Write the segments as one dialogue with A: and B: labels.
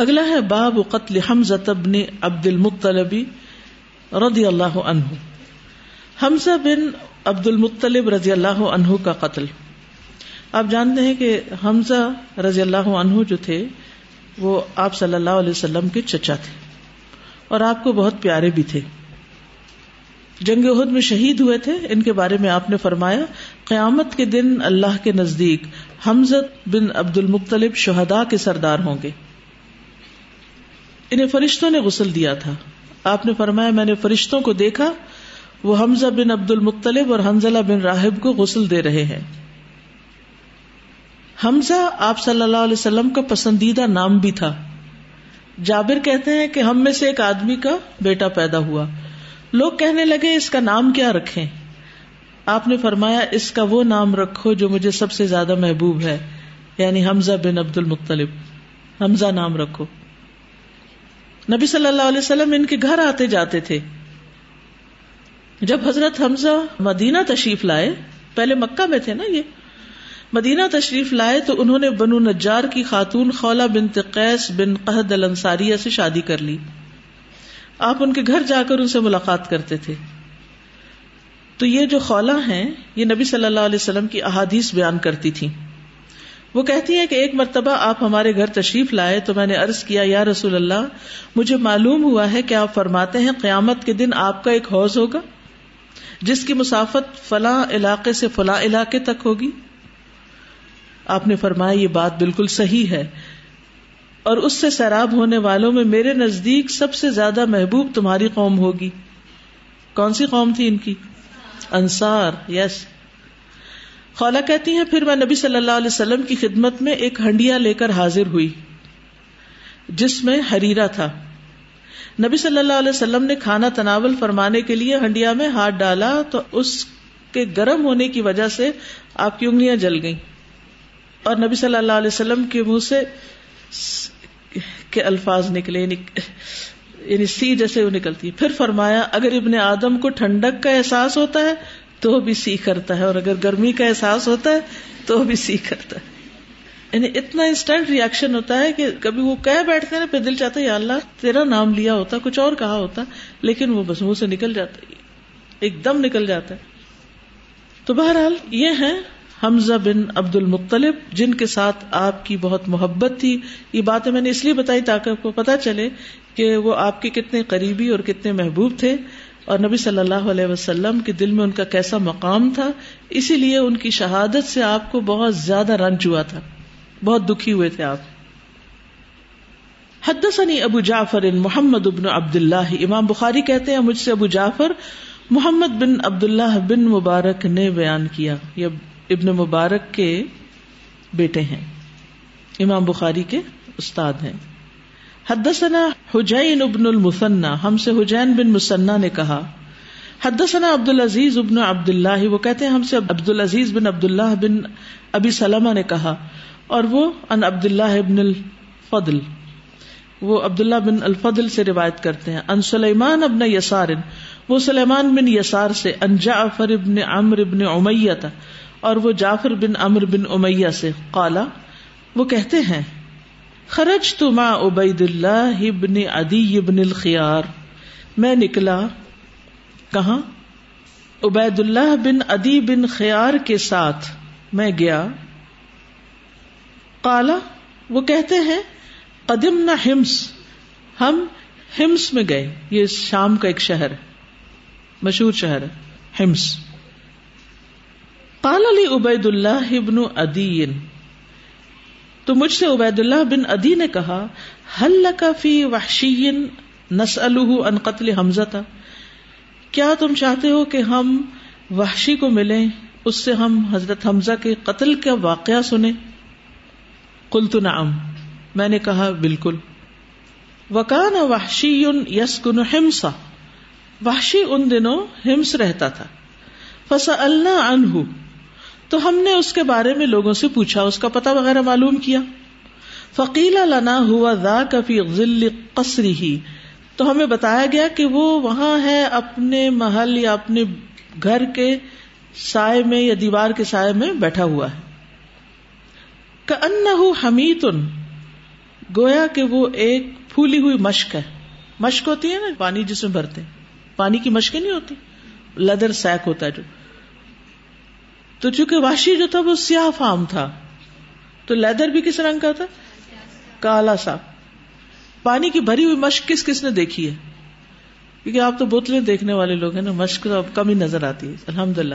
A: اگلا ہے باب قتل حمزہ ابن عبد المطلبی رضی اللہ عنہ۔ حمزہ بن عبد المطلب رضی اللہ عنہ کا قتل۔ آپ جانتے ہیں کہ حمزہ رضی اللہ عنہ جو تھے، وہ آپ صلی اللہ علیہ وسلم کے چچا تھے۔ اور آپ کو بہت پیارے بھی تھے۔ جنگ عہد میں شہید ہوئے تھے۔ ان کے بارے میں آپ نے فرمایا، قیامت کے دن اللہ کے نزدیک حمزت بن عبد المختلف شہدا کے سردار ہوں گے۔ انہیں فرشتوں نے غسل دیا تھا۔ آپ نے فرمایا، میں نے فرشتوں کو دیکھا، وہ حمزہ بن عبد المختلف اور حنزلہ بن راہب کو غسل دے رہے ہیں۔ حمزہ آپ صلی اللہ علیہ وسلم کا پسندیدہ نام بھی تھا۔ جابر کہتے ہیں کہ ہم میں سے ایک آدمی کا بیٹا پیدا ہوا۔ لوگ کہنے لگے، اس کا نام کیا رکھیں؟ آپ نے فرمایا، اس کا وہ نام رکھو جو مجھے سب سے زیادہ محبوب ہے یعنی حمزہ بن عبد المختلف حمزہ نام رکھو۔ نبی صلی اللہ علیہ وسلم ان کے گھر آتے جاتے تھے۔ جب حضرت حمزہ مدینہ تشریف لائے، پہلے مکہ میں تھے نا یہ۔ مدینہ تشریف لائے تو انہوں نے بنو نجار کی خاتون خولا بن قیس بن قہد الانصاریہ سے شادی کر لی۔ آپ ان کے گھر جا کر ان سے ملاقات کرتے تھے۔ تو یہ جو خولا ہیں، یہ نبی صلی اللہ علیہ وسلم کی احادیث بیان کرتی تھی وہ کہتی ہیں کہ ایک مرتبہ آپ ہمارے گھر تشریف لائے تو میں نے ارض کیا، یا رسول اللہ، مجھے معلوم ہوا ہے کہ آپ فرماتے ہیں قیامت کے دن آپ کا ایک حوض ہوگا، جس کی مسافت فلاں علاقے سے فلاں علاقے تک ہوگی۔ آپ نے فرمایا، یہ بات بالکل صحیح ہے۔ اور اس سے سیراب ہونے والوں میں میرے نزدیک سب سے زیادہ محبوب تمہاری قوم ہوگی۔ کون سی قوم تھی ان کی؟ انصار یس خولا کہتی ہیں پھر میں نبی صلی اللہ علیہ وسلم کی خدمت میں ایک ہنڈیا لے کر حاضر ہوئی جس میں ہریرا تھا۔ نبی صلی اللہ علیہ وسلم نے کھانا تناول فرمانے کے لیے ہنڈیا میں ہاتھ ڈالا تو اس کے گرم ہونے کی وجہ سے آپ کی انگلیاں جل گئیں۔ اور نبی صلی اللہ علیہ وسلم کے منہ سے کے الفاظ نکلے یعنی, سی جیسے وہ نکلتی۔ پھر فرمایا اگر ابن آدم کو ٹھنڈک کا احساس ہوتا ہے تو بھی سی کرتا ہے اور اگر گرمی کا احساس ہوتا ہے تو بھی سی کرتا ہے۔ یعنی اتنا انسٹنٹ ریئیکشن ہوتا ہے کہ کبھی وہ کہہ بیٹھتے ہیں نا، پھر دل چاہتا ہے، یا اللہ، تیرا نام لیا ہوتا، کچھ اور کہا ہوتا، لیکن وہ بس منہ سے نکل جاتا ہے ایک دم نکل جاتا ہے۔ تو بہرحال یہ ہے حمزہ بن عبد المختلف جن کے ساتھ آپ کی بہت محبت تھی۔ یہ باتیں میں نے اس لیے بتائی تاکہ آپ کو پتا چلے کہ وہ آپ کے کتنے قریبی اور کتنے محبوب تھے۔ اور نبی صلی اللہ علیہ وسلم کے دل میں ان کا کیسا مقام تھا، اسی لیے ان کی شہادت سے آپ کو بہت زیادہ رنج ہوا تھا۔ بہت دکھی ہوئے تھے آپ۔ حدثني ابو جعفر محمد ابن عبد اللہ امام بخاری کہتے ہیں، مجھ سے ابو جعفر محمد بن عبد اللہ بن مبارک نے بیان کیا۔ یہ ابن مبارک کے بیٹے ہیں۔ امام بخاری کے استاد ہیں۔ حدثنا حجین ابن المثنا ہم سے حجین بن مسنا نے کہا، حدثنا عبد العزیز ابن عبد اللہ وہ کہتے ہیں ہم سے عبد العزیز بن عبد اللہ بن ابی سلمہ نے کہا، اور وہ ان عبد اللہ ابن الفضل، وہ عبداللہ بن الفضل سے روایت کرتے ہیں۔ ان سلیمان ابن یسار، وہ سلیمان بن یسار سے، ان جعفر ابن عمر ابن امیہ، اور وہ جعفر بن امر بن امیہ سے، قالا، وہ کہتے ہیں خرج تو ماں عبید اللہ ابن ادی ابن الخیار۔ میں نکلا۔ کہاں؟ عبید اللہ بن ادی بن خیار کے ساتھ میں گیا۔ کالا وہ کہتے ہیں قدم نہ ہمس ہم ہمس میں گئے۔ یہ شام کا ایک شہر ہے مشہور شہر ہے ہمس قال علی عبید اللہ ابن ادی تو مجھ سے عبید اللہ بن ادی نے کہا حل کا فی وحشی نس ان قتل حمزہ تھا کیا تم چاہتے ہو کہ ہم وحشی کو ملیں، اس سے ہم حضرت حمزہ کے قتل کا واقعہ سنیں؟ کل تو میں نے کہا، بالکل۔ وکان وحشی یس کن ہمسا وحشی ان دنوں ہمس رہتا تھا۔ فسا اللہ انہ تو ہم نے اس کے بارے میں لوگوں سے پوچھا، اس کا پتا وغیرہ معلوم کیا۔ فقیلا لنا ہوا دا کفی ذل قصری ہی تو ہمیں بتایا گیا کہ وہ وہاں ہے اپنے محل یا اپنے گھر کے سائے میں یا دیوار کے سائے میں بیٹھا ہوا ہے۔ ان حمیتن گویا کہ وہ ایک پھولی ہوئی مشق ہے۔ مشق ہوتی ہے نا، پانی جس میں بھرتے پانی کی مشقیں نہیں ہوتی۔ لیدر سیک ہوتا ہے جو۔ تو چونکہ واشی جو تھا وہ سیاہ فام تھا۔ تو لیدر بھی کس رنگ کا تھا؟ کالا سا۔ پانی کی بھری ہوئی مشق کس کس نے دیکھی ہے؟ کیونکہ آپ تو بوتلیں دیکھنے والے لوگ ہیں نا مشق تو اب کم ہی نظر آتی ہے۔ الحمد للہ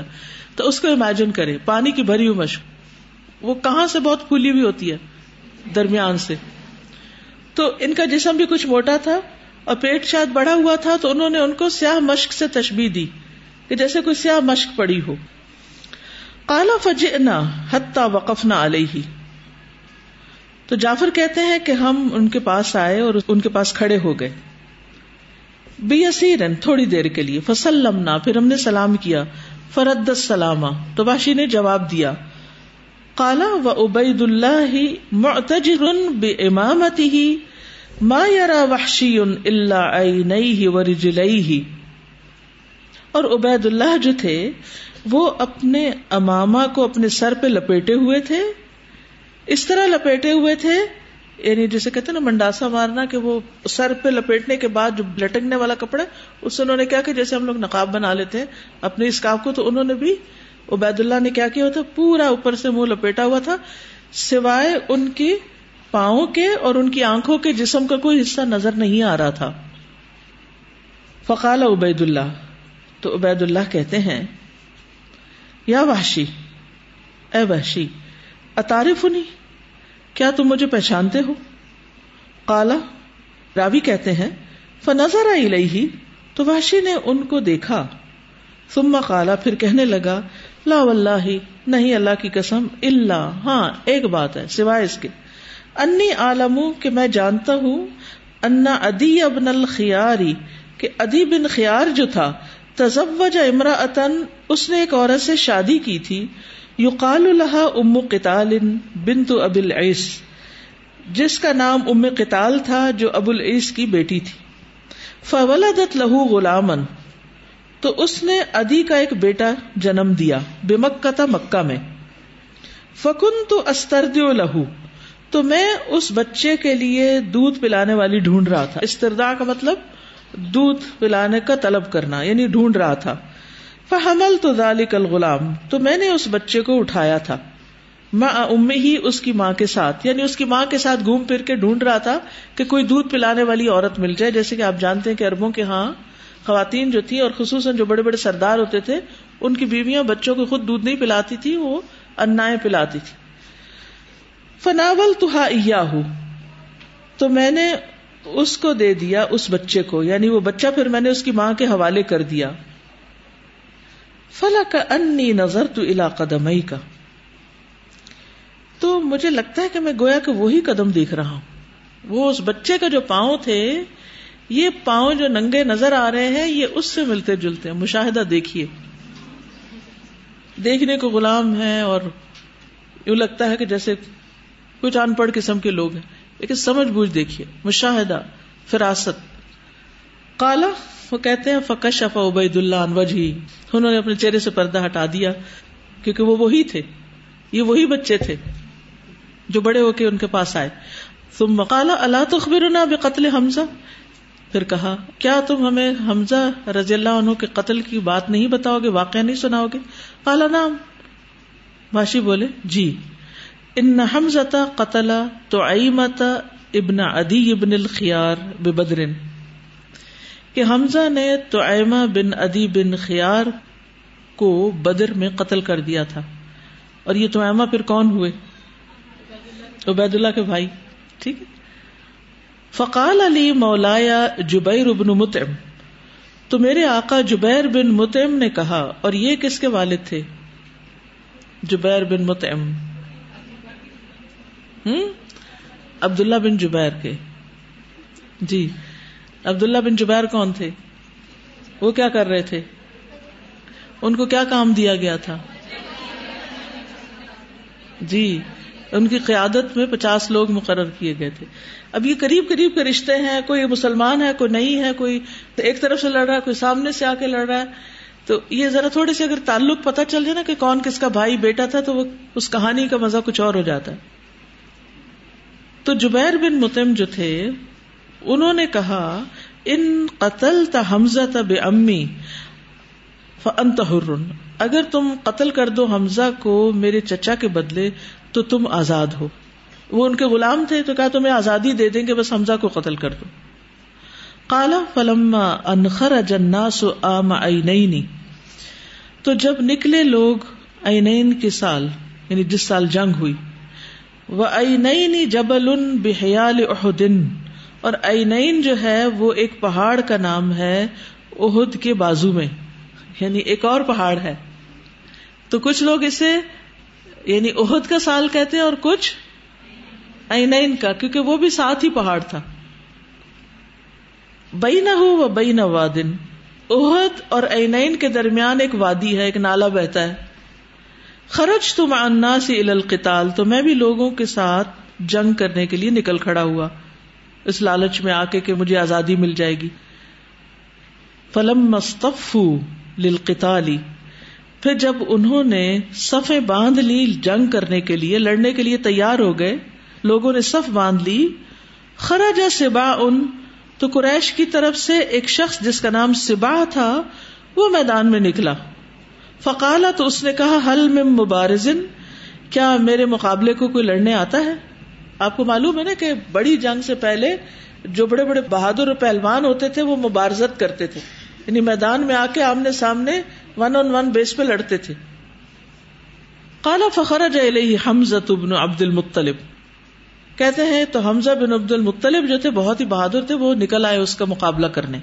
A: تو اس کو امیجن کرے پانی کی بھری ہوئی مشق وہ کہاں سے بہت پھولی ہوئی ہوتی ہے؟ درمیان سے۔ تو ان کا جسم بھی کچھ موٹا تھا اور پیٹ شاید بڑا ہوا تھا، تو انہوں نے ان کو سیاہ مشق سے تشبیح دی کہ جیسے کوئی سیاہ مشق پڑی ہو۔ کالا فجنا حتہ وقف نہ علیہ۔ تو جعفر کہتے ہیں کہ ہم ان کے پاس آئے اور ان کے پاس کھڑے ہو گئے۔ بے تھوڑی دیر کے لیے فسلم پھر ہم نے سلام کیا۔ فرد السلام، تو باشی نے جواب دیا۔ کالا و عبید اللہ معتجر بے امامتی ہی ما یرا وحشی اللہ عینئی و رجلئی اور عبید اللہ جو تھے وہ اپنے اماما کو اپنے سر پہ لپیٹے ہوئے تھے، اس طرح لپیٹے ہوئے تھے یعنی جسے کہتے نا منڈاسا مارنا، کہ وہ سر پہ لپیٹنے کے بعد جو لٹکنے والا کپڑا اس سے انہوں نے کیا کہ جیسے ہم لوگ نقاب بنا لیتے ہیں، اپنے اس کاپ کو تو انہوں نے بھی، عبید اللہ نے کیا کیا تھا، پورا اوپر سے منہ لپیٹا ہوا تھا، سوائے ان کی پاؤں کے اور ان کی آنکھوں کے جسم کا کوئی حصہ نظر نہیں آ رہا تھا۔ فقال عبید اللہ، تو عبید اللہ کہتے ہیں یا وحشی؟ اے وحشی اتارف نہیں کیا تم مجھے پہچانتے ہو؟ کالا راوی کہتے ہیں، فنظر آئی تو واشی نے ان کو دیکھا۔ ثم کالا پھر کہنے لگا، لا واللہ، نہیں اللہ کی قسم اللہ ہاں ایک بات ہے، سوائے اس کے۔ انی عالم کہ میں جانتا ہوں، انا ادی ابن الخیاری، کہ ادی بن خیار جو تھا تزوج امرا اس نے ایک عورت سے شادی کی تھی، یقال الحا ام قتال بنت اب العیس، جس کا نام ام قتال تھا جو ابو العیس کی بیٹی تھی۔ فولدت لہو غلامن تو اس نے ادی کا ایک بیٹا جنم دیا بے مکہ مکہ میں۔ فکن تو استرد لہو، تو میں اس بچے کے لیے دودھ پلانے والی ڈھونڈ رہا تھا۔ استردا کا مطلب دودھ پلانے کا طلب کرنا یعنی ڈھونڈ رہا تھا۔ فحمل تو ذالک الغلام، تو میں نے اس بچے کو اٹھایا تھا۔ ماں ام ہی اس کی ماں کے ساتھ۔ یعنی اس کی ماں کے ساتھ گھوم پھر کے ڈھونڈ رہا تھا کہ کوئی دودھ پلانے والی عورت مل جائے۔ جیسے کہ آپ جانتے ہیں کہ اربوں کے ہاں خواتین جو تھی اور خصوصاً جو بڑے بڑے سردار ہوتے تھے، ان کی بیویاں بچوں کو خود دودھ نہیں پلاتی تھی وہ انا پلاتی تھی فناول تو ہوں تو میں نے اس کو دے دیا اس بچے کو یعنی وہ بچہ پھر میں نے اس کی ماں کے حوالے کر دیا۔ فلا کا انی نظر تو الا قدم کا تو مجھے لگتا ہے کہ میں گویا کہ وہی قدم دیکھ رہا ہوں۔ وہ اس بچے کا جو پاؤں تھے، یہ پاؤں جو ننگے نظر آ رہے ہیں، یہ اس سے ملتے جلتے ہیں۔ مشاہدہ دیکھیے۔ دیکھنے کو غلام ہے اور یوں لگتا ہے کہ جیسے کچھ ان پڑھ قسم کے لوگ ہیں۔ لیکن سمجھ بوجھ دیکھیے، مشاہدہ، فراست۔ کالا وہ کہتے ہیں فکش افا عبید اللہ وجہ انہوں نے اپنے چہرے سے پردہ ہٹا دیا، کیونکہ وہ وہی تھے۔ یہ وہی بچے تھے جو بڑے ہو کے ان کے پاس آئے۔ تم مکالا اللہ تخبر بے قتل حمزہ؟ پھر کہا، کیا تم ہمیں حمزہ رضی اللہ عنہ کے قتل کی بات نہیں بتاؤ گے، واقعہ نہیں سناؤ گے؟ کالا نام باشی بولے جی۔ ان حمزہ قتل تو ابن ادی ابن الخیار بے بدرن کہ حمزہ نے تو بن ادی بن خیار کو بدر میں قتل کر دیا تھا۔ اور یہ تو پھر کون ہوئے؟ عبید اللہ کے بھائی۔ ٹھیک ہے۔ فقال علی مولایا جبیر ابن متم تو میرے آقا جبیر بن متم نے کہا، اور یہ کس کے والد تھے؟ جبیر بن متم ہوں؟ عبداللہ بن جبیر کے۔ جی عبداللہ بن جبیر کون تھے؟ وہ کیا کر رہے تھے؟ ان کو کیا کام دیا گیا تھا؟ جی ان کی قیادت میں پچاس لوگ مقرر کیے گئے تھے۔ اب یہ قریب قریب کے رشتے ہیں، کوئی مسلمان ہے، کوئی نہیں ہے، کوئی ایک طرف سے لڑ رہا ہے، کوئی سامنے سے آ کے لڑ رہا ہے۔ تو یہ ذرا تھوڑے سے اگر تعلق پتہ چل جائے نا کہ کون کس کا بھائی بیٹا تھا، تو وہ اس کہانی کا مزہ کچھ اور ہو جاتا ہے۔ تو جبیر بن متم جو تھے، انہوں نے کہا، ان قتل تا حمزہ تب امی فن اگر تم قتل کر دو حمزہ کو میرے چچا کے بدلے، تو تم آزاد ہو۔ وہ ان کے غلام تھے، تو کہا، تمہیں آزادی دے دیں گے، بس حمزہ کو قتل کر دو۔ کالا فلم انخر جناس آم نئی تو جب نکلے لوگ این کے سال یعنی جس سال جنگ ہوئی وہ نئی جبل بحیال احدن اور این جو ہے وہ ایک پہاڑ کا نام ہے اہد کے بازو میں۔ یعنی ایک اور پہاڑ ہے۔ تو کچھ لوگ اسے یعنی عہد کا سال کہتے ہیں اور کچھ این کا، کیونکہ وہ بھی ساتھ ہی پہاڑ تھا۔ بئی نہ ہو وہ بئی نہ وادن اہد اور این کے درمیان ایک وادی ہے، ایک نالا بہتا ہے۔ خرچ تم انا سے القتال، تو میں بھی لوگوں کے ساتھ جنگ کرنے کے لیے نکل کھڑا ہوا۔ اس لالچ میں آ کے کہ مجھے آزادی مل جائے گی۔ فلم مستف للقتالی پھر جب انہوں نے صفیں باندھ لی جنگ کرنے کے لیے، لڑنے کے لیے تیار ہو گئے، لوگوں نے صف باندھ لی۔ خرج سبا ان تو قریش کی طرف سے ایک شخص جس کا نام سبا تھا، وہ میدان میں نکلا۔ فقالا تو اس نے کہا، حل میں مبارزن، کیا میرے مقابلے کو کوئی لڑنے آتا ہے؟ آپ کو معلوم ہے نا کہ بڑی جنگ سے پہلے جو بڑے بڑے بہادر اور پہلوان ہوتے تھے، وہ مبارزت کرتے تھے۔ یعنی میدان میں آ کے آمنے سامنے ون آن ون بیس پہ لڑتے تھے۔ کالا فخر حمزہ ابن عبد المطلب۔ کہتے ہیں، تو حمزہ بن عبد المطلب جو تھے، بہت ہی بہادر تھے، وہ نکل آئے اس کا مقابلہ کرنے۔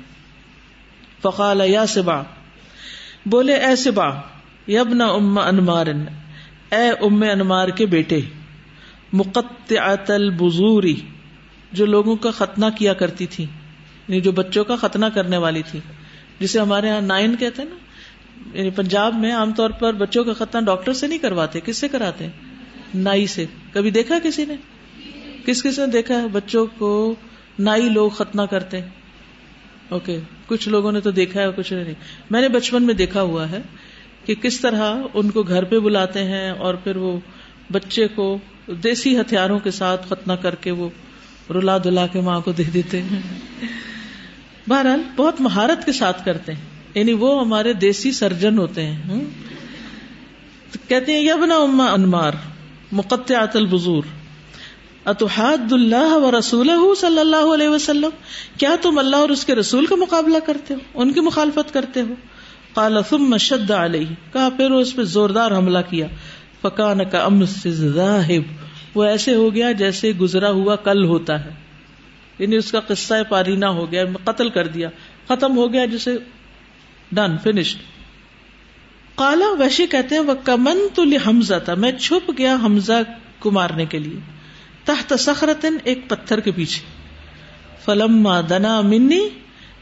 A: فقال، یا سبا بولے، اے سبا یبن ام انمار، اے ام انمار کے بیٹے، مقطعت البزوری جو لوگوں کا ختنہ کیا کرتی تھی یعنی جو بچوں کا ختنہ کرنے والی تھی، جسے ہمارے یہاں نائن کہتے ہیں نا یعنی پنجاب میں عام طور پر بچوں کا ختنہ ڈاکٹر سے نہیں کرواتے، کس سے کراتے نائی سے۔ کبھی دیکھا کسی نے؟ کس کس نے دیکھا ہے بچوں کو نائی لوگ ختنہ کرتے اوکے۔ کچھ لوگوں نے تو دیکھا ہے کچھ نہیں۔ میں نے بچپن میں دیکھا ہوا ہے کہ کس طرح ان کو گھر پہ بلاتے ہیں اور پھر وہ بچے کو دیسی ہتھیاروں کے ساتھ ختنہ کر کے وہ رلا دلا کے ماں کو دے دیتے ہیں۔ بہرحال بہت مہارت کے ساتھ کرتے ہیں۔ یعنی وہ ہمارے دیسی سرجن ہوتے ہیں۔ کہتے ہیں، یبنا اما انمار، مقطعات البزور اتحاد اللہ و رسول صلی اللہ علیہ وسلم؟ کیا تم اللہ اور اس کے رسول کا مقابلہ کرتے ہو؟ ان کی مخالفت کرتے ہو؟ کالا ثم شد علیہ۔ کہا، پھر اس پہ زوردار حملہ کیا۔ فکان کا ام ذاہب وہ ایسے ہو گیا جیسے گزرا ہوا کل ہوتا ہے۔ یعنی اس کا قصہ پارینہ ہو گیا، قتل کر دیا۔ ختم ہو گیا جسے۔ ڈن فنشڈ کالا ویشی کہتے ہیں وہ کمن تو حمزہ تھا میں چھپ گیا حمزہ کو مارنے کے لیے۔ تحت سخرتن ایک پتھر کے پیچھے۔ فلم دنا منی،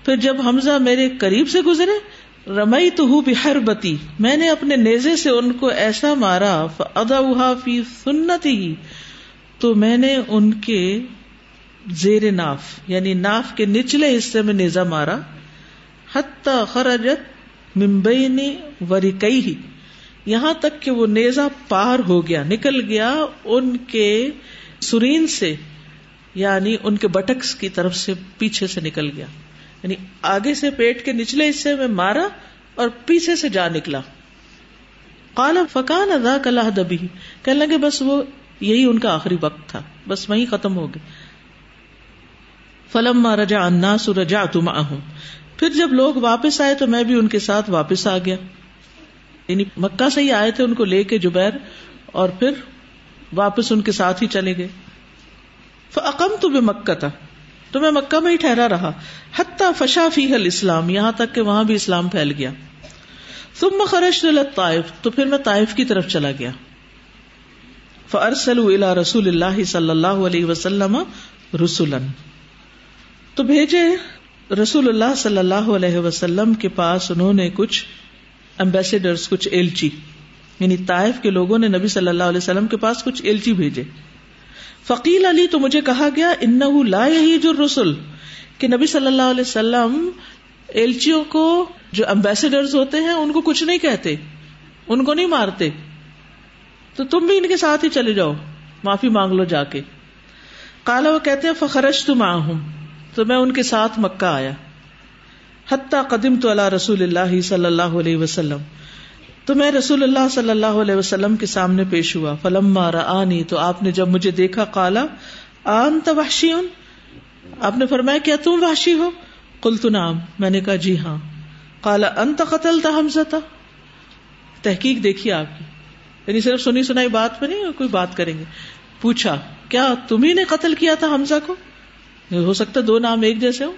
A: پھر جب حمزہ میرے قریب سے گزرے رمئی تو ہوں بحر بتی میں نے اپنے نیزے سے ان کو ایسا مارا ادا فی سنتی ہی تو میں نے ان کے زیر ناف یعنی ناف کے نچلے حصے میں نیزا مارا، حتی خرجت ممبئی وری کئی ہی یہاں تک کہ وہ نیزا پار ہو گیا، نکل گیا ان کے سرین سے یعنی ان کے بٹکس کی طرف سے پیچھے سے نکل گیا۔ یعنی آگے سے پیٹ کے نچلے حصے میں مارا اور پیچھے سے جا نکلا۔ کالا فکان ادا کلا دبی کہنے لگے، بس وہ یہی ان کا آخری وقت تھا۔ بس وہی ختم ہو گئے۔ فلم رجا انا سرجا تم آہوں پھر جب لوگ واپس آئے تو میں بھی ان کے ساتھ واپس آ گیا۔ یعنی مکہ سے ہی آئے تھے ان کو لے کے جبیر اور پھر واپس ان کے ساتھ ہی چلے گئے۔ فقم تو بے مکہ تھا تو میں مکہ میں ہی ٹھہرا رہا۔ حتیٰ فشا فی حل اسلام یہاں تک کہ وہاں بھی اسلام پھیل گیا۔ ثم خرجت طائف تو پھر میں طائف کی طرف چلا گیا۔ فارسلوا الى رسول اللہ صلی اللہ علیہ وسلم رسولا تو بھیجے رسول اللہ صلی اللہ علیہ وسلم کے پاس انہوں نے کچھ امبیسڈرس کچھ ایلچی۔ یعنی طائف کے لوگوں نے نبی صلی اللہ علیہ وسلم کے پاس کچھ ایلچی بھیجے۔ فقیل علی تو مجھے کہا گیا ان لا جو رسول کہ نبی صلی اللہ علیہ وسلم ایلچیوں کو جو امبیسڈر ہوتے ہیں، ان کو کچھ نہیں کہتے، ان کو نہیں مارتے۔ تو تم بھی ان کے ساتھ ہی چلے جاؤ، معافی مانگ لو جا کے۔ کالا وہ کہتے ہیں فخرش تو ماں ہوں تو میں ان کے ساتھ مکہ آیا۔ حتیٰ قدم تو اللہ رسول اللہ صلی اللہ علیہ وسلم۔ تو میں رسول اللہ صلی اللہ علیہ وسلم کے سامنے پیش ہوا۔ فلم آنی تو آپ نے جب مجھے دیکھا کالا آن وحشی آپ نے فرمایا، کیا تم وحشی ہو؟ کل تو نام میں نے کہا جی ہاں۔ کالا انت قتل تھا حمزہ تھا تحقیق دیکھیے آپ کی۔ یعنی صرف سنی سنائی بات پہ نہیں، کوئی بات کریں گے۔ پوچھا، کیا تمہیں نے قتل کیا تھا حمزہ کو؟ ہو سکتا دو نام ایک جیسے ہو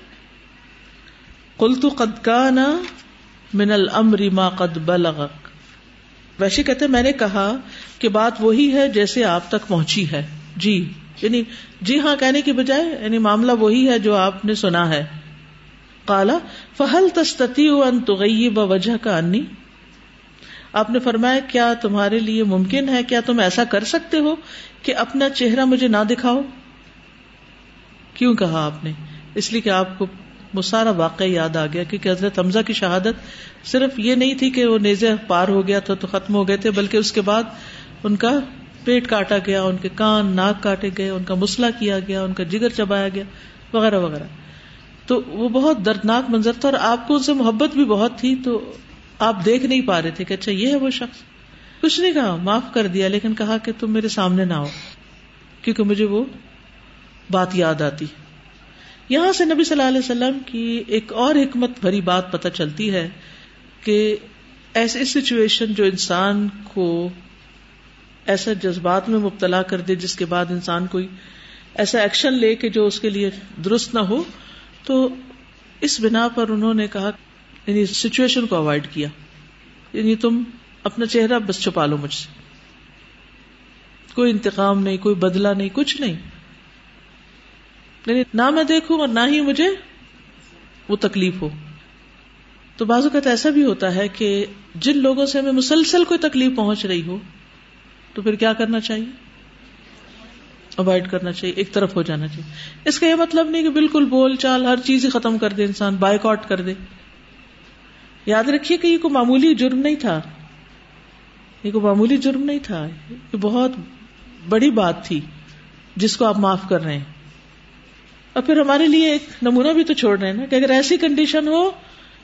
A: کل تو قد کا نا من المری ما قد بلغک۔ ویسے کہتے میں نے کہا کہ بات وہی ہے جیسے آپ تک پہنچی ہے۔ جی یعنی جی ہاں کہنے کی بجائے یعنی معاملہ وہی ہے جو آپ نے سنا ہے۔ کالا فہل تستی ان تغی وجہ کا انی؟ آپ نے فرمایا، کیا تمہارے لیے ممکن ہے؟ کیا تم ایسا کر سکتے ہو کہ اپنا چہرہ مجھے نہ دکھاؤ؟ کیوں کہا آپ نے؟ اس لیے کہ آپ کو وہ سارا واقعہ یاد آ گیا کیونکہ حضرت حمزہ کی شہادت صرف یہ نہیں تھی کہ وہ نیزے پار ہو گیا تھا تو ختم ہو گئے تھے، بلکہ اس کے بعد ان کا پیٹ کاٹا گیا، ان کے کان، ناک کاٹے گئے، ان کا مسئلہ کیا گیا، ان کا جگر چبایا گیا، وغیرہ وغیرہ۔ تو وہ بہت دردناک منظر تھا اور آپ کو ان سے محبت بھی بہت تھی، تو آپ دیکھ نہیں پا رہے تھے کہ اچھا یہ ہے وہ شخص۔ کچھ نہیں کہا، معاف کر دیا، لیکن کہا کہ تم میرے سامنے نہ ہو کیونکہ مجھے وہ بات یاد آتی۔ یہاں سے نبی صلی اللہ علیہ وسلم کی ایک اور حکمت بھری بات پتہ چلتی ہے کہ ایسی سچویشن جو انسان کو ایسا جذبات میں مبتلا کر دے، جس کے بعد انسان کوئی ایسا ایکشن لے کہ جو اس کے لیے درست نہ ہو، تو اس بنا پر انہوں نے کہا یعنی سچویشن کو اوائڈ کیا۔ یعنی تم اپنا چہرہ بس چھپا لو مجھ سے۔ کوئی انتقام نہیں، کوئی بدلا نہیں، کچھ نہیں۔ یعنی نہ میں دیکھوں اور نہ ہی مجھے وہ تکلیف ہو۔ تو بعض اوقات ایسا بھی ہوتا ہے کہ جن لوگوں سے ہمیں مسلسل کوئی تکلیف پہنچ رہی ہو، تو پھر کیا کرنا چاہیے؟ اوائڈ کرنا چاہیے، ایک طرف ہو جانا چاہیے۔ اس کا یہ مطلب نہیں کہ بالکل بول چال ہر چیز ہی ختم کر دے، انسان بائک آؤٹ کر دے۔ یاد رکھیے کہ یہ کوئی معمولی جرم نہیں تھا۔ یہ کوئی معمولی جرم نہیں تھا۔ یہ بہت بڑی بات تھی جس کو آپ معاف کر رہے ہیں۔ اور پھر ہمارے لیے ایک نمونہ بھی تو چھوڑ رہے ہیں نا کہ اگر ایسی کنڈیشن ہو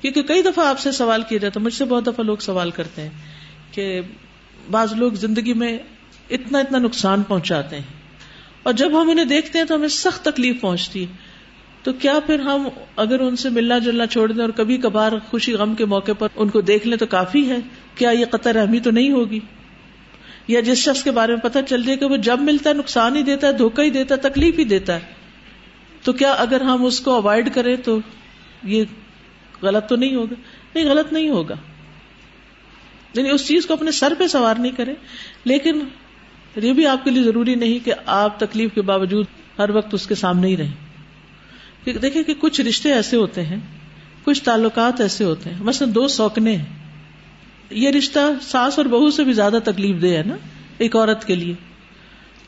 A: کیونکہ کئی دفعہ آپ سے سوال کیا جاتا مجھ سے بہت دفعہ لوگ سوال کرتے ہیں کہ بعض لوگ زندگی میں اتنا اتنا نقصان پہنچاتے ہیں اور جب ہم انہیں دیکھتے ہیں تو ہمیں سخت تکلیف پہنچتی ہے۔ تو کیا پھر ہم اگر ان سے ملنا جلنا چھوڑ دیں اور کبھی کبھار خوشی غم کے موقع پر ان کو دیکھ لیں تو کافی ہے۔ کیا یہ قطر رحمی تو نہیں ہوگی؟ یا جس شخص کے بارے میں پتہ چل جائے کہ وہ جب ملتا ہے نقصان ہی دیتا ہے، دھوکہ ہی دیتا ہے، تکلیف ہی دیتا ہے۔ تو کیا اگر ہم اس کو اوائڈ کریں تو یہ غلط تو نہیں ہوگا؟ نہیں، غلط نہیں ہوگا۔ یعنی اس چیز کو اپنے سر پہ سوار نہیں کرے لیکن یہ بھی آپ کے لیے ضروری نہیں کہ آپ تکلیف کے باوجود ہر وقت اس کے سامنے ہی رہیں۔ دیکھیں کہ کچھ رشتے ایسے ہوتے ہیں، کچھ تعلقات ایسے ہوتے ہیں۔ مثلا دو سوکنے ہیں۔ یہ رشتہ ساس اور بہو سے بھی زیادہ تکلیف دہ ہے نا، ایک عورت کے لیے۔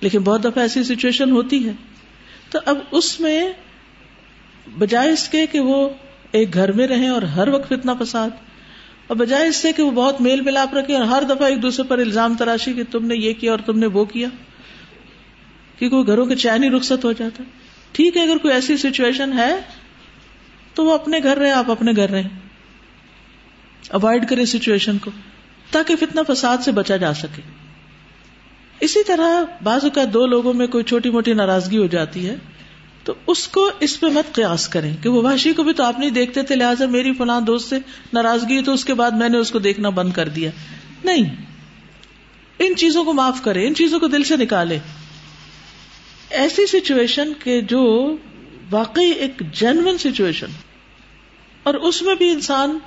A: لیکن بہت دفعہ ایسی سچویشن ہوتی ہے۔ تو اب اس میں بجائے اس کے کہ وہ ایک گھر میں رہیں اور ہر وقت اتنا فساد، اور بجائے اس سے کہ وہ بہت میل ملاپ رکھے اور ہر دفعہ ایک دوسرے پر الزام تراشی کہ تم نے یہ کیا اور تم نے وہ کیا کیونکہ وہ گھروں کے چین ہی رخصت ہو جاتا۔ ٹھیک ہے، اگر کوئی ایسی سچویشن ہے تو وہ اپنے گھر رہے آپ اپنے گھر رہے اوائڈ کرے سچویشن کو، تاکہ فتنا فساد سے بچا جا سکے۔ اسی طرح بعض اوقات دو لوگوں میں کوئی چھوٹی موٹی ناراضگی ہو جاتی ہے، تو اس کو اس پہ مت قیاس کریں، کہ وہ وحشی کو بھی تو آپ نہیں دیکھتے تھے، لہٰذا میری فلاں دوست سے ناراضگی تو اس کے بعد میں نے اس کو دیکھنا بند کر دیا۔ نہیں۔ ان چیزوں کو معاف کرے ان چیزوں کو دل سے نکالے ایسی سچویشن کے جو واقعی ایک جینون سچویشن اور اس میں بھی انسان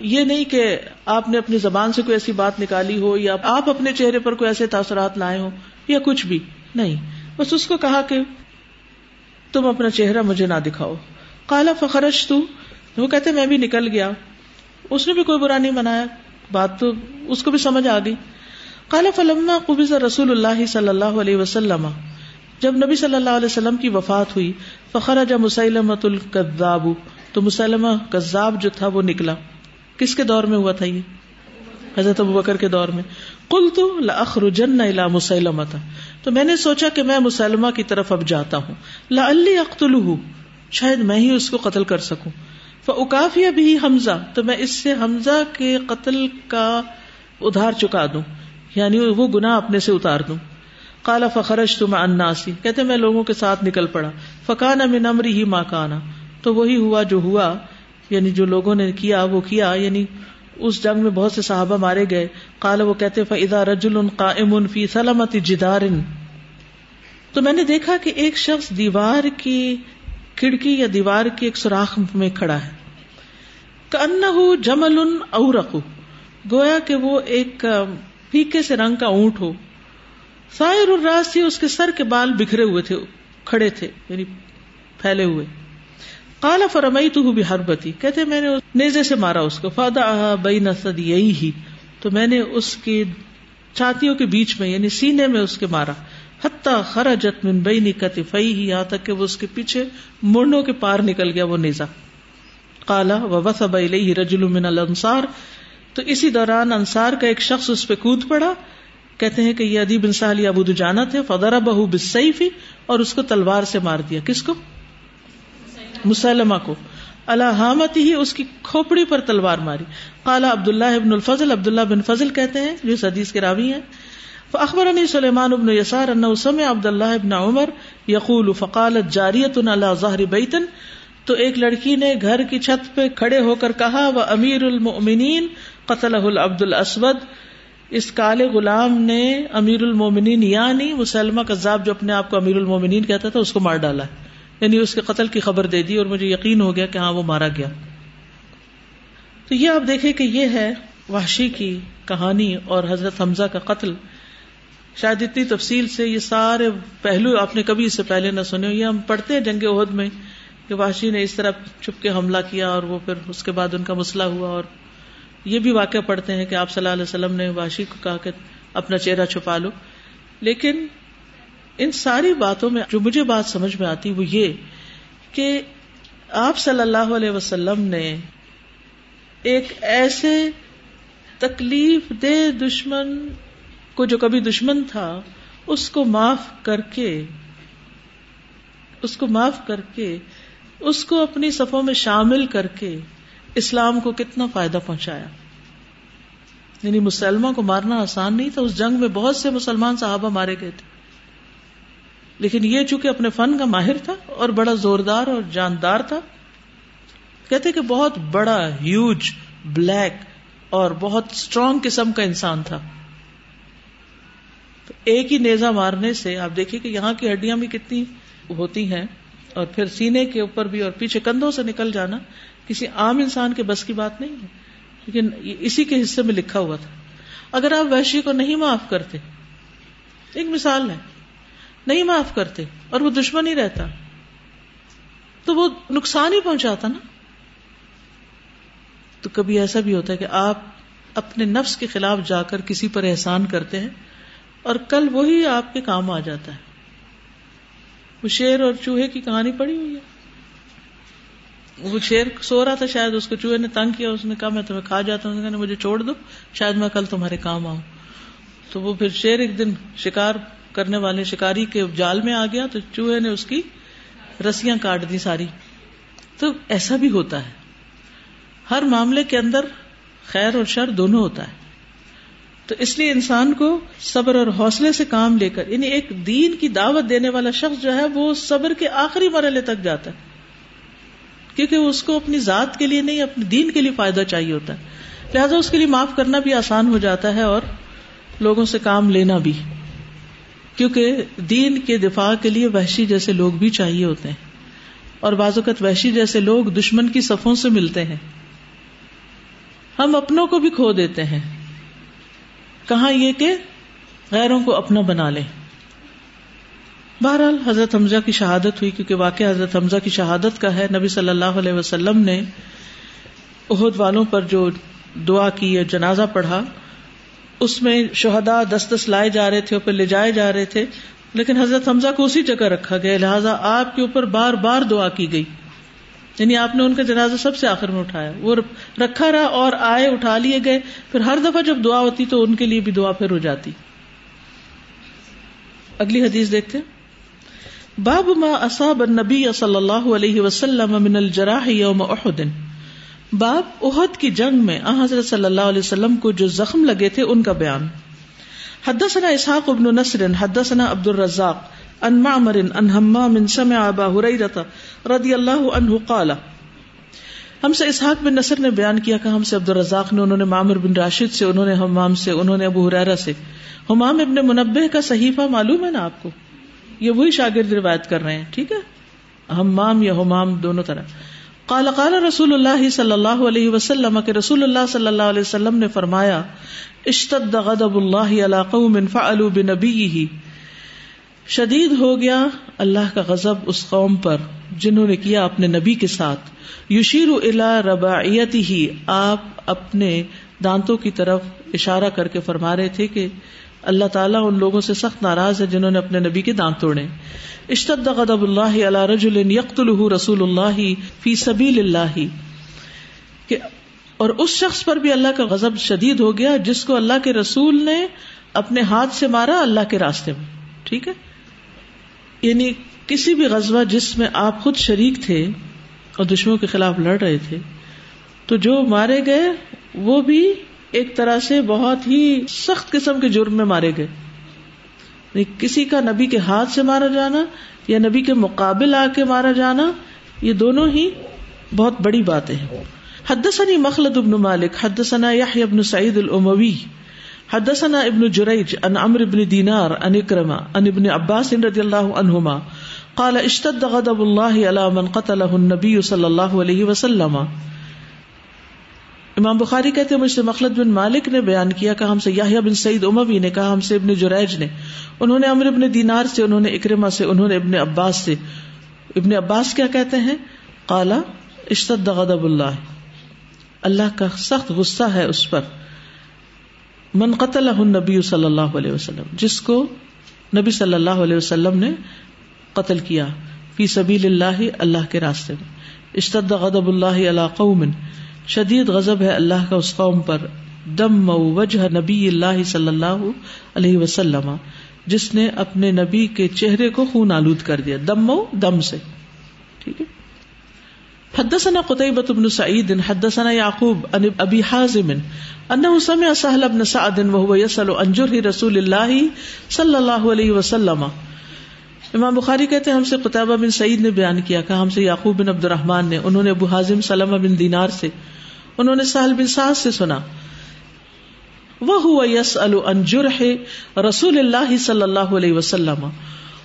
A: یہ نہیں کہ آپ نے اپنی زبان سے کوئی ایسی بات نکالی ہو یا آپ اپنے چہرے پر کوئی ایسے تاثرات لائے ہو یا کچھ بھی، نہیں۔ بس اس کو کہا کہ تم اپنا چہرہ مجھے نہ دکھاؤ۔ کالا فخرش تو وہ کہتے، میں بھی نکل گیا۔ اس نے بھی کوئی برا نہیں منایا۔ بات تو اس کو بھی سمجھ آ گئی۔ کالا فلما قبض رسول اللہ صلی اللہ علیہ وسلم۔ جب نبی صلی اللہ علیہ وسلم کی وفات ہوئی فخر جب مسلمت القذاب تو مسلمہ کذاب جو تھا، وہ نکلا۔ کس کے دور میں ہوا تھا یہ؟ حضرت ابو بکر کے دور میں۔ کل تو لخرجن الا مسلم تھا تو میں نے سوچا کہ میں مسلمہ کی طرف اب جاتا ہوں۔ لا اختل شاید میں ہی اس کو قتل کر سکوں۔ اکافیا بھی حمزہ۔ تو میں اس سے حمزہ کے قتل کا ادھار چکا دوں۔ یعنی وہ گنا اپنے سے اتار دوں۔ کالا فخرش تو میں اناسی کہتے میں لوگوں کے ساتھ نکل پڑا۔ فکان امن امری ہی ماں کانا۔ تو وہی ہوا جو ہوا۔ یعنی جو لوگوں نے کیا، وہ کیا یعنی اس جنگ میں بہت سے صحابہ مارے گئے۔ کالا وہ کہتے فضا رجل قائم فی سلامت جدار۔ تو میں نے دیکھا کہ ایک شخص دیوار کی کھڑکی یا دیوار کی ایک سوراخ میں کھڑا ہے۔ کہ جمل اورق گویا کہ وہ ایک پھیکے سے رنگ کا اونٹ ہو۔ سائر الراس اس کے سر کے بال بکھرے ہوئے تھے، کھڑے تھے یعنی پھیلے ہوئے۔ کالا فرمئی تو بھی ہربتی کہتے میں نے نیزے سے مارا اس کو۔ فادا بئی نسد یہی ہی تو میں نے اس کی چھاتیوں کے بیچ میں یعنی سینے میں اس کے مارا۔ حتیٰ خرجت من بئی نکتی فئی ہی یہاں تک کہ وہ اس کے پیچھے مڑنوں کے پار نکل گیا، وہ نیزا کالا و وس بئی رجل من الانصار تو اسی دوران انصار کا ایک شخص اس پہ کود پڑا۔ کہتے ہیں کہ یہ ادیب انصالی ابو جانا تھے۔ فدرا بہو بسیفی اور اس کو تلوار سے مار دیا۔ کس کو؟ مسلمہ کو۔ اللہ حامت ہی اس کی کھوپڑی پر تلوار ماری۔ کالا عبد اللہ ابن الفضل عبد اللہ بن فضل کہتے ہیں، جو حدیث کے راوی ہیں۔ اخبر عنی سلیمان ابن یسار ان سمع عبد اللہ ابن عمر یقول، فقالت جاریت اللہ ظاہر بیتن تو ایک لڑکی نے گھر کی چھت پہ کھڑے ہو کر کہا وہ امیر المؤمنین قتل عبد الاسود۔ اس کالے غلام نے امیر المومنین یعنی مسلمہ کذاب جو اپنے آپ کو امیر المومنین کہتا تھا، اس کو مار ڈالا یعنی اس کے قتل کی خبر دے دی اور مجھے یقین ہو گیا کہ ہاں وہ مارا گیا۔ تو یہ آپ دیکھیں کہ یہ ہے وحشی کی کہانی اور حضرت حمزہ کا قتل۔ شاید اتنی تفصیل سے یہ سارے پہلو آپ نے کبھی اس سے پہلے نہ سنے یہ ہم پڑھتے ہیں جنگ عہد میں کہ واشی نے اس طرح چھپ کے حملہ کیا اور وہ پھر اس کے بعد ان کا مسئلہ ہوا اور یہ بھی واقعہ پڑھتے ہیں کہ آپ صلی اللہ علیہ وسلم نے واشی کو کہا کہ اپنا چہرہ چھپا لو۔ لیکن ان ساری باتوں میں جو مجھے بات سمجھ میں آتی وہ یہ کہ آپ صلی اللہ علیہ وسلم نے ایک ایسے تکلیف دہ دشمن کو جو کبھی دشمن تھا، اس کو معاف کر کے، اس کو معاف کر کے، اس کو اپنی صفوں میں شامل کر کے اسلام کو کتنا فائدہ پہنچایا۔ یعنی مسلموں کو مارنا آسان نہیں تھا، اس جنگ میں بہت سے مسلمان صحابہ مارے گئے تھے۔ لیکن یہ چونکہ اپنے فن کا ماہر تھا اور بڑا زوردار اور جاندار تھا، کہتے کہ بہت بڑا ہیوج بلیک اور بہت اسٹرانگ قسم کا انسان تھا۔ تو ایک ہی نیزا مارنے سے آپ دیکھیے کہ یہاں کی ہڈیاں بھی کتنی ہوتی ہیں اور پھر سینے کے اوپر بھی اور پیچھے کندھوں سے نکل جانا کسی عام انسان کے بس کی بات نہیں ہے، لیکن اسی کے حصے میں لکھا ہوا تھا۔ اگر آپ وحشی کو نہیں معاف کرتے، ایک مثال ہے۔ نہیں معاف کرتے اور وہ دشمن ہی رہتا تو وہ نقصان ہی پہنچاتا نا تو کبھی ایسا بھی ہوتا ہے کہ آپ اپنے نفس کے خلاف جا کر کسی پر احسان کرتے ہیں اور کل وہی آپ کے کام آ جاتا ہے وہ شیر اور چوہے کی کہانی پڑی ہوئی ہے وہ شیر سو رہا تھا، شاید اس کو چوہے نے تنگ کیا، اس نے کہا، میں تمہیں کھا جاتا ہوں۔ مجھے چھوڑ دو، شاید میں کل تمہارے کام آؤں۔ تو وہ پھر شیر ایک دن شکار کرنے والے شکاری کے جال میں آ گیا تو چوہے نے اس کی رسیاں کاٹ دی ساری۔ تو ایسا بھی ہوتا ہے۔ ہر معاملے کے اندر خیر اور شر دونوں ہوتا ہے۔ تو اس لیے انسان کو صبر اور حوصلے سے کام لے کر یعنی ایک دین کی دعوت دینے والا شخص جو ہے، وہ صبر کے آخری مرحلے تک جاتا ہے۔ کیونکہ اس کو اپنی ذات کے لیے نہیں اپنے دین کے لیے فائدہ چاہیے ہوتا ہے۔ لہٰذا اس کے لیے معاف کرنا بھی آسان ہو جاتا ہے اور لوگوں سے کام لینا بھی۔ کیونکہ دین کے دفاع کے لیے وحشی جیسے لوگ بھی چاہیے ہوتے ہیں اور بعض اوقات وحشی جیسے لوگ دشمن کی صفوں سے ملتے ہیں۔ ہم اپنوں کو بھی کھو دیتے ہیں۔ کہاں یہ کہ غیروں کو اپنا بنا لیں۔ بہرحال حضرت حمزہ کی شہادت ہوئی کیونکہ واقع حضرت حمزہ کی شہادت کا ہے۔ نبی صلی اللہ علیہ وسلم نے عہد والوں پر جو دعا کی یا جنازہ پڑھا اس میں شہدا دس دس لائے جا رہے تھے اور پھر لے جائے جا رہے تھے۔ لیکن حضرت حمزہ کو اسی جگہ رکھا گیا۔ لہٰذا آپ کے اوپر بار بار دعا کی گئی۔ یعنی آپ نے ان کا جنازہ سب سے آخر میں اٹھایا۔ وہ رکھا رہا اور آئے، اٹھا لیے گئے۔ پھر ہر دفعہ جب دعا ہوتی تو ان کے لیے بھی دعا پھر ہو جاتی۔ اگلی حدیث دیکھتے باب ما اصاب النبی صلی اللہ علیہ وسلم من الجراح یوم احد۔ باب احد کی جنگ میں حضرت صلی اللہ علیہ وسلم کو جو زخم لگے تھے ان کا بیان۔ حدثنا اسحاق ابن نصر، حدثنا عبد الرزاق ان معمر ان حمام سمع ابا هريره رضی اللہ عنہ قال۔ ہم سے اسحاق بن نصر نے بیان کیا کہ ہم سے عبد الرزاق نے، انہوں نے معمر بن راشد سے، انہوں نے حمام سے، انہوں نے ابو حریرہ سے۔ حمام ابن منبہ کا صحیفہ معلوم ہے نا آپ کو؟ یہ وہی شاگرد روایت کر رہے ہیں، ٹھیک ہے؟ حمام یا حمام دونوں طرح۔ قال قال رسول اللہ صلی اللہ علیہ وسلم کہ رسول اللہ صلی اللہ علیہ وسلم نے فرمایا، اشتد غضب اللہ علی قوم فعلوا بنبیہ۔ شدید ہو گیا اللہ کا غضب اس قوم پر جنہوں نے کیا اپنے نبی کے ساتھ۔ یوشیر الا رباعیت ہی آپ اپنے دانتوں کی طرف اشارہ کر کے فرما رہے تھے کہ اللہ تعالیٰ ان لوگوں سے سخت ناراض ہے جنہوں نے اپنے نبی کے دانت توڑے۔ اشتد غضب اللہ علی رجل يقتله رسول اللہ فی سبیل اللہ۔ کہ اور اس شخص پر بھی اللہ کا غضب شدید ہو گیا جس کو اللہ کے رسول نے اپنے ہاتھ سے مارا اللہ کے راستے میں۔ ٹھیک ہے؟ یعنی کسی بھی غزوہ جس میں آپ خود شریک تھے اور دشمنوں کے خلاف لڑ رہے تھے، تو جو مارے گئے وہ بھی ایک طرح سے بہت ہی سخت قسم کے جرم میں مارے گئے۔ یعنی کسی کا نبی کے ہاتھ سے مارا جانا یا نبی کے مقابل آ کے مارا جانا، یہ دونوں ہی بہت بڑی باتیں ہیں۔ حدثني مخلد ابن مالک، حدثنا يحيى ابن سعيد الاموي حدثنا ابن جريج عن عمرو بن دينار عن اكرمه عن ابن عباس رضي الله عنهما قال اشتد غضب الله على من قتله النبي صلى الله عليه وسلم۔ امام بخاری کہتے ہیں مجھ سے مخلد بن مالک نے بیان کیا کہ ہم سے یاہیا بن سعید اموی نے کہا، ہم سے ابن جریج نے۔ انہوں نے امر ابن دینار سے، انہوں نے اکرما سے، انہوں نے ابن عباس سے۔ ابن عباس کیا کہتے ہیں؟ کالا اشتد غضب اللہ۔ اللہ کا سخت غصہ ہے اس پر۔ من قتل نبی صلی اللہ علیہ وسلم۔ جس کو نبی صلی اللہ علیہ وسلم نے قتل کیا۔ فی سبیل اللہ اللہ کے راستے میں۔ اشتد غضب اللہ علی قوم۔ شدید غضب ہے اللہ کا اس قوم پر. دم وجہ نبی اللہ صلی اللہ علیہ وسلم، جس نے اپنے نبی کے چہرے کو خون آلود کر دیا. دم دم سے. ٹھیک ہے؟ حدثنا قتيبة بن سعيد حدثنا يعقوب عن ابي حازم انه سمع سهل بن سعد وهو يسأل عن جرح رسول الله صلى الله عليه وسلم. امام بخاری کہتے ہیں ہم سے قطابہ بن سعید نے بیان کیا کہ ہم سے یعقوب بن عبد الرحمان نے، انہوں نے ابو حازم سلمہ بن دینار سے، انہوں نے سہل بن سعد سے سنا۔ وہ ہوا یس الجرح رسول اللہ صلی اللہ علیہ وسلم۔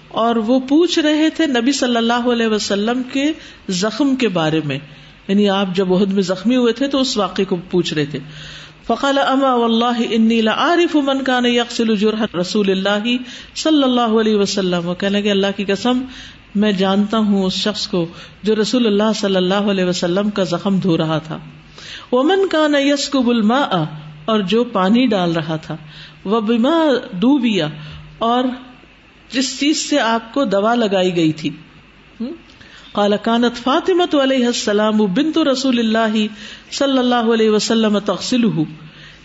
A: اور وہ پوچھ رہے تھے نبی صلی اللہ علیہ وسلم کے زخم کے بارے میں۔ یعنی آپ جب عہد میں زخمی ہوئے تھے تو اس واقعے کو پوچھ رہے تھے۔ فقال اما واللہ انی لعارف من کان یقصل جرح رسول اللہ صلی اللہ علیہ وسلم۔ وہ کہنے لگے، اللہ کی قسم، میں جانتا ہوں اس شخص کو جو رسول اللہ صلی اللہ علیہ وسلم کا زخم دھو رہا تھا۔ ومن کان یسکب الماء، اور جو پانی ڈال رہا تھا۔ وہ بما ڈوبیا اور جس چیز سے آپ کو دوا لگائی گئی تھی۔ قال كانت فاطمة علیہ السلام بنت رسول اللہ صلی اللہ علیہ وسلم تغسلہ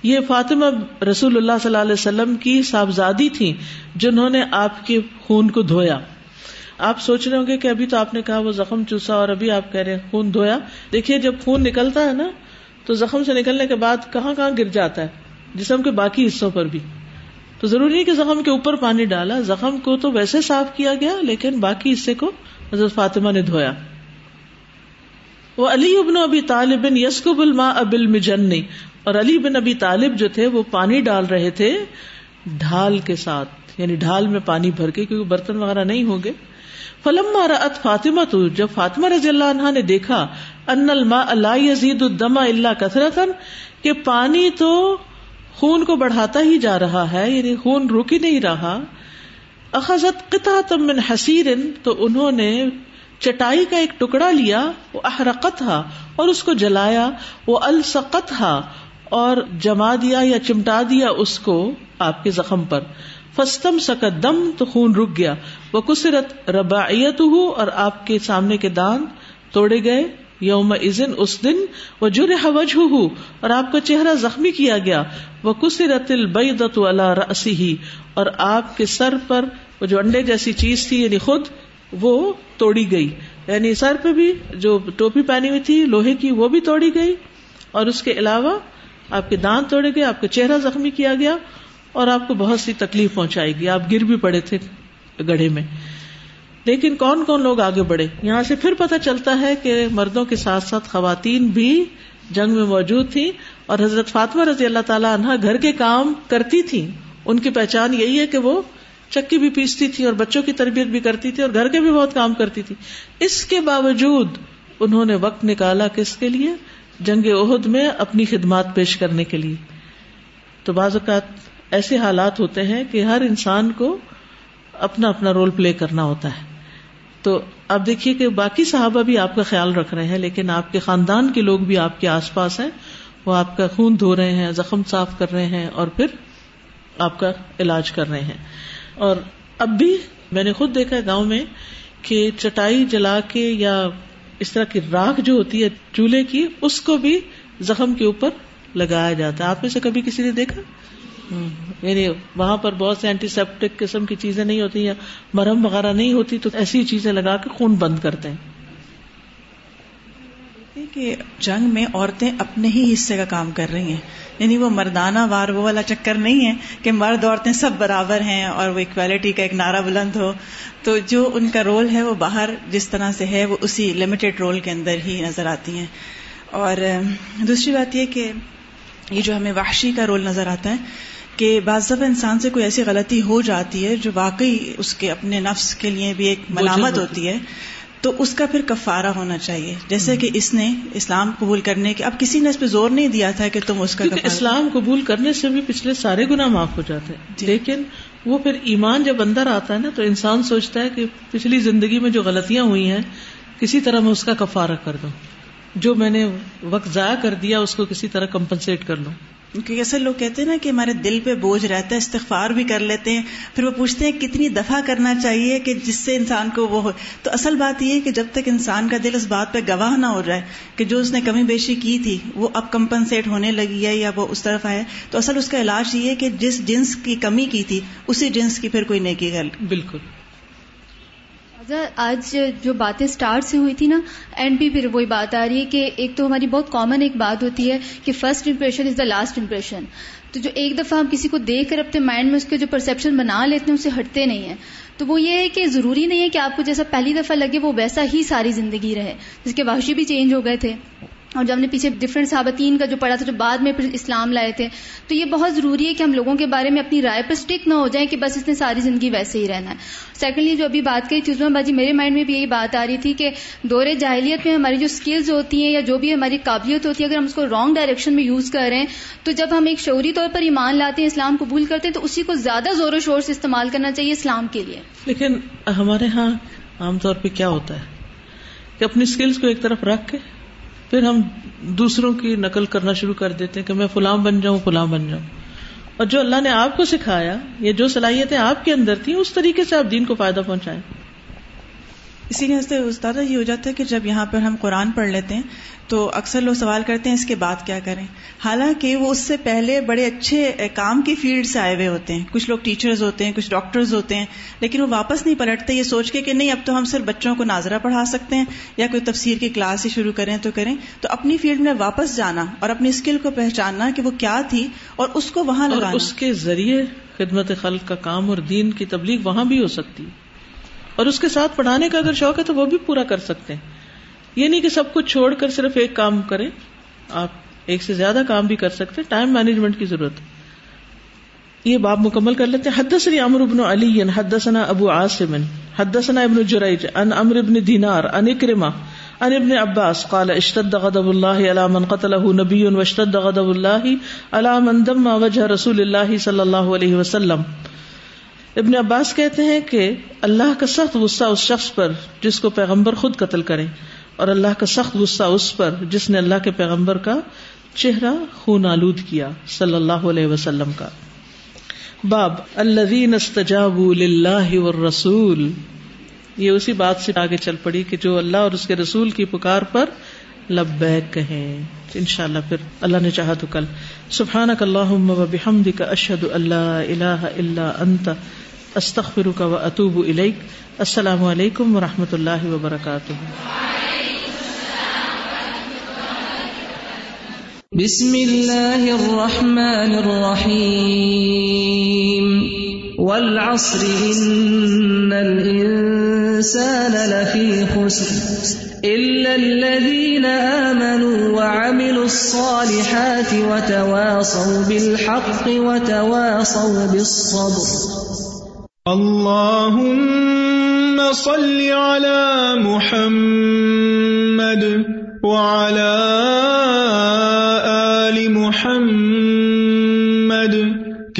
A: یہ فاطمہ رسول اللہ صلی اللہ علیہ وسلم کی صاحبزادی تھی جنہوں نے آپ کے خون کو دھویا۔ آپ سوچ رہے ہوں گے کہ ابھی تو آپ نے کہا وہ زخم چوسا اور ابھی آپ کہہ رہے ہیں خون دھویا۔ دیکھیے جب خون نکلتا ہے نا، تو زخم سے نکلنے کے بعد کہاں کہاں گر جاتا ہے؟ جسم کے باقی حصوں پر بھی۔ تو ضروری نہیں کہ زخم کے اوپر پانی ڈالا، زخم کو تو ویسے صاف کیا گیا، لیکن باقی حصے کو حضرت فاطمہ نے دھویا۔ وہ علی ابن ابی طالب یسکب الما ابل مجنی اور علی بن ابی طالب جو تھے وہ پانی ڈال رہے تھے ڈھال کے ساتھ۔ یعنی ڈھال میں پانی بھر کے کیونکہ برتن وغیرہ نہیں ہوں گے۔ فلم ات فاطمہ تو جب فاطمہ رضی اللہ عنہ نے دیکھا، ان الما اللہ یزید الدما اللہ کثرت کہ پانی تو خون کو بڑھاتا ہی جا رہا ہے یعنی خون رک ہی نہیں رہا۔ اخذت قطع تم من حسیر تو انہوں نے چٹائی کا ایک ٹکڑا لیا، وہ احرقت اور اس کو جلایا، وہ السقت اور جما دیا یا چمٹا دیا اس کو آپ کے زخم پر۔ فستم سکت دم تو خون رک گیا۔ وہ کسرت رباعیت ہو اور آپ کے سامنے کے دان توڑے گئے۔ یوم ازن اس دن وہ جر حوج اور آپ کا چہرہ زخمی کیا گیا۔ وہ کسرت البیدت اللہ رسی ہی اور آپ کے سر پر وہ جو انڈے جیسی چیز تھی یعنی خود، وہ توڑی گئی۔ یعنی سر پہ بھی جو ٹوپی پہنی ہوئی تھی، لوہے کی، وہ بھی توڑی گئی۔ اور اس کے علاوہ آپ کے دانت توڑے گئے، آپ کا چہرہ زخمی کیا گیا، اور آپ کو بہت سی تکلیف پہنچائی گئی۔ آپ گر بھی پڑے تھے گڑھے میں۔ لیکن کون کون لوگ آگے بڑھے؟ یہاں سے پھر پتہ چلتا ہے کہ مردوں کے ساتھ ساتھ خواتین بھی جنگ میں موجود تھی اور حضرت فاطمہ رضی اللہ تعالیٰ عنہ گھر کے کام کرتی تھی ان کی پہچان یہی ہے کہ وہ چکی بھی پیستی تھی اور بچوں کی تربیت بھی کرتی تھی اور گھر کے بھی بہت کام کرتی تھی اس کے باوجود انہوں نے وقت نکالا کس کے لیے؟ جنگ عہد میں اپنی خدمات پیش کرنے کے لیے۔ تو بعض اوقات ایسے حالات ہوتے ہیں کہ ہر انسان کو اپنا اپنا رول پلے کرنا ہوتا ہے۔ تو آپ دیکھیے کہ باقی صحابہ بھی آپ کا خیال رکھ رہے ہیں، لیکن آپ کے خاندان کے لوگ بھی آپ کے آس پاس ہیں، وہ آپ کا خون دھو رہے ہیں، زخم صاف کر رہے ہیں اور پھر آپ کا علاج کر رہے ہیں۔ اور اب بھی میں نے خود دیکھا گاؤں میں کہ چٹائی جلا کے یا اس طرح کی راکھ جو ہوتی ہے چولہے کی، اس کو بھی زخم کے اوپر لگایا جاتا ہے۔ آپ میں سے کبھی کسی نے دیکھا؟ یعنی وہاں پر بہت سے اینٹی سیپٹک قسم کی چیزیں نہیں ہوتی یا مرہم وغیرہ نہیں ہوتی، تو ایسی چیزیں لگا کے خون بند کرتے ہیں۔
B: کہ جنگ میں عورتیں اپنے ہی حصے کا کام کر رہی ہیں۔ یعنی وہ مردانہ وار، وہ والا چکر نہیں ہے کہ مرد عورتیں سب برابر ہیں اور وہ اکویلٹی کا ایک نعرہ بلند ہو۔ تو جو ان کا رول ہے وہ باہر جس طرح سے ہے، وہ اسی لمیٹڈ رول کے اندر ہی نظر آتی ہیں۔ اور دوسری بات یہ کہ یہ جو ہمیں وحشی کا رول نظر آتا ہے کہ بعض دفعہ انسان سے کوئی ایسی غلطی ہو جاتی ہے جو واقعی اس کے اپنے نفس کے لیے بھی ایک ملامت ہوتی ہے۔ تو اس کا پھر کفارہ ہونا چاہیے۔ جیسے کہ اس نے اسلام قبول کرنے کے اب کسی نے اس پہ زور نہیں دیا تھا کہ تم اس کا
A: اسلام قبول کرنے سے بھی پچھلے سارے گنا معاف ہو جاتے ہیں۔ جی۔ لیکن وہ پھر ایمان جب اندر آتا ہے نا تو انسان سوچتا ہے کہ پچھلی زندگی میں جو غلطیاں ہوئی ہیں کسی طرح میں اس کا کفارہ کر دوں۔ جو میں نے وقت ضائع کر دیا اس کو کسی طرح کمپنسیٹ کر لوں
B: کیونکہ ایسے لوگ کہتے ہیں نا کہ ہمارے دل پہ بوجھ رہتا ہے، استغفار بھی کر لیتے ہیں۔ پھر وہ پوچھتے ہیں کتنی دفعہ کرنا چاہیے کہ جس سے انسان کو وہ ہو۔ تو اصل بات یہ ہے کہ جب تک انسان کا دل اس بات پہ گواہ نہ ہو جائے کہ جو اس نے کمی بیشی کی تھی، وہ اب کمپنسیٹ ہونے لگی ہے یا وہ اس طرف آئے، تو اصل اس کا علاج یہ ہے کہ جس جنس کی کمی کی تھی، اسی جنس کی پھر کوئی نیکی کر
A: بالکل۔
C: آج جو باتیں اسٹارٹ سے ہوئی تھی نا اینڈ بھی پھر وہی بات آ رہی ہے کہ ایک تو ہماری بہت کامن ایک بات ہوتی ہے کہ first impression is the last impression تو جو ایک دفعہ ہم کسی کو دیکھ کر اپنے مائنڈ میں اس کے جو پرسپشن بنا لیتے ہیں، اسے ہٹتے نہیں ہیں۔ تو وہ یہ ہے کہ ضروری نہیں ہے کہ آپ کو جیسا پہلی دفعہ لگے وہ ویسا ہی ساری زندگی رہے، جس کے باشی بھی چینج ہو گئے تھے۔ اور جب ہم نے پیچھے ڈفرینٹ صحابتین کا جو پڑھا تھا جو بعد میں پھر اسلام لائے تھے، تو یہ بہت ضروری ہے کہ ہم لوگوں کے بارے میں اپنی رائے پر اسٹک نہ ہو جائیں کہ بس اس نے ساری زندگی ویسے ہی رہنا ہے۔ سیکنڈلی جو ابھی بات کری تھی باجی میرے مائنڈ میں بھی یہی بات آ رہی تھی کہ دور جاہلیت میں ہماری جو اسکلز ہوتی ہیں یا جو بھی ہماری قابلیت ہوتی ہے، اگر ہم اس کو رانگ ڈائریکشن میں یوز کر رہے ہیں، تو جب ہم ایک شعوری طور پر ایمان لاتے ہیں، اسلام قبول کرتے ہیں، تو اسی کو زیادہ زور و شور سے استعمال کرنا چاہیے اسلام کے لیے۔
A: لیکن ہمارے ہاں عام طور پہ کیا ہوتا ہے؟ کہ اپنی اسکلس کو ایک طرف رکھ کے پھر ہم دوسروں کی نقل کرنا شروع کر دیتے ہیں کہ میں فلاں بن جاؤں، فلاں بن جاؤں۔ اور جو اللہ نے آپ کو سکھایا یا جو صلاحیتیں آپ کے اندر تھیں، اس طریقے سے آپ دین کو فائدہ پہنچائیں۔
B: اسی لیے استاد یہ ہو جاتا ہے کہ جب یہاں پر ہم قرآن پڑھ لیتے ہیں تو اکثر لوگ سوال کرتے ہیں اس کے بعد کیا کریں۔ حالانکہ وہ اس سے پہلے بڑے اچھے کام کی فیلڈ سے آئے ہوئے ہوتے ہیں۔ کچھ لوگ ٹیچرز ہوتے ہیں کچھ ڈاکٹرز ہوتے ہیں لیکن وہ واپس نہیں پلٹتے۔ یہ سوچ کے کہ نہیں اب تو ہم صرف بچوں کو ناظرہ پڑھا سکتے ہیں یا کوئی تفسیر کی کلاس ہی شروع کریں تو کریں۔ تو اپنی فیلڈ میں واپس جانا اور اپنی اسکل کو پہچاننا کہ وہ کیا تھی اور اس کو وہاں لگانا۔
A: اس کے ذریعے خدمت خلق کا کام اور دین کی تبلیغ وہاں بھی ہو سکتی۔ اور اس کے ساتھ پڑھانے کا اگر شوق ہے تو وہ بھی پورا کر سکتے ہیں۔ یہ نہیں کہ سب کچھ چھوڑ کر صرف ایک کام کریں، آپ ایک سے زیادہ کام بھی کر سکتے ٹائم مینجمنٹ کی ضرورت یہ باب مکمل کر لیتے حدثني عمرو بن علي حدثنا ابو عاصم، حدثنا ابن جريج عن عمرو بن دينار عن اكرمه عن ابن عباس، قال اشتد غضب الله على من قتله نبي واشتد غضب الله على من دم وجه رسول الله صلى الله عليه وسلم۔ ابن عباس کہتے ہیں کہ اللہ کا سخت غصہ اس شخص پر جس کو پیغمبر خود قتل کرے اور اللہ کا سخت غصہ اس پر جس نے اللہ کے پیغمبر کا چہرہ خون آلود کیا صلی اللہ علیہ وسلم کا۔ باب اللہ والرسول۔ یہ اسی بات سے آگے چل پڑی کہ جو اللہ اور اس کے رسول کی پکار پر لبیک کہیں ان شاء اللہ پھر اللہ نے چاہا تو کل۔ سبحان کا اللہ بحمد کا اشد اللہ اللہ اللہ انت استخر کا و اطوب السلام علیکم و رحمۃ اللہ وبرکاتہ۔
D: بسم اللہ الرحمن الرحیم۔ والعصر ان الانسان لفی خسر الا الذين امنوا وعملوا الصالحات وتواصوا بالحق وتواصوا بالصبر
E: اللهم صل على محمد وعلى آل محمد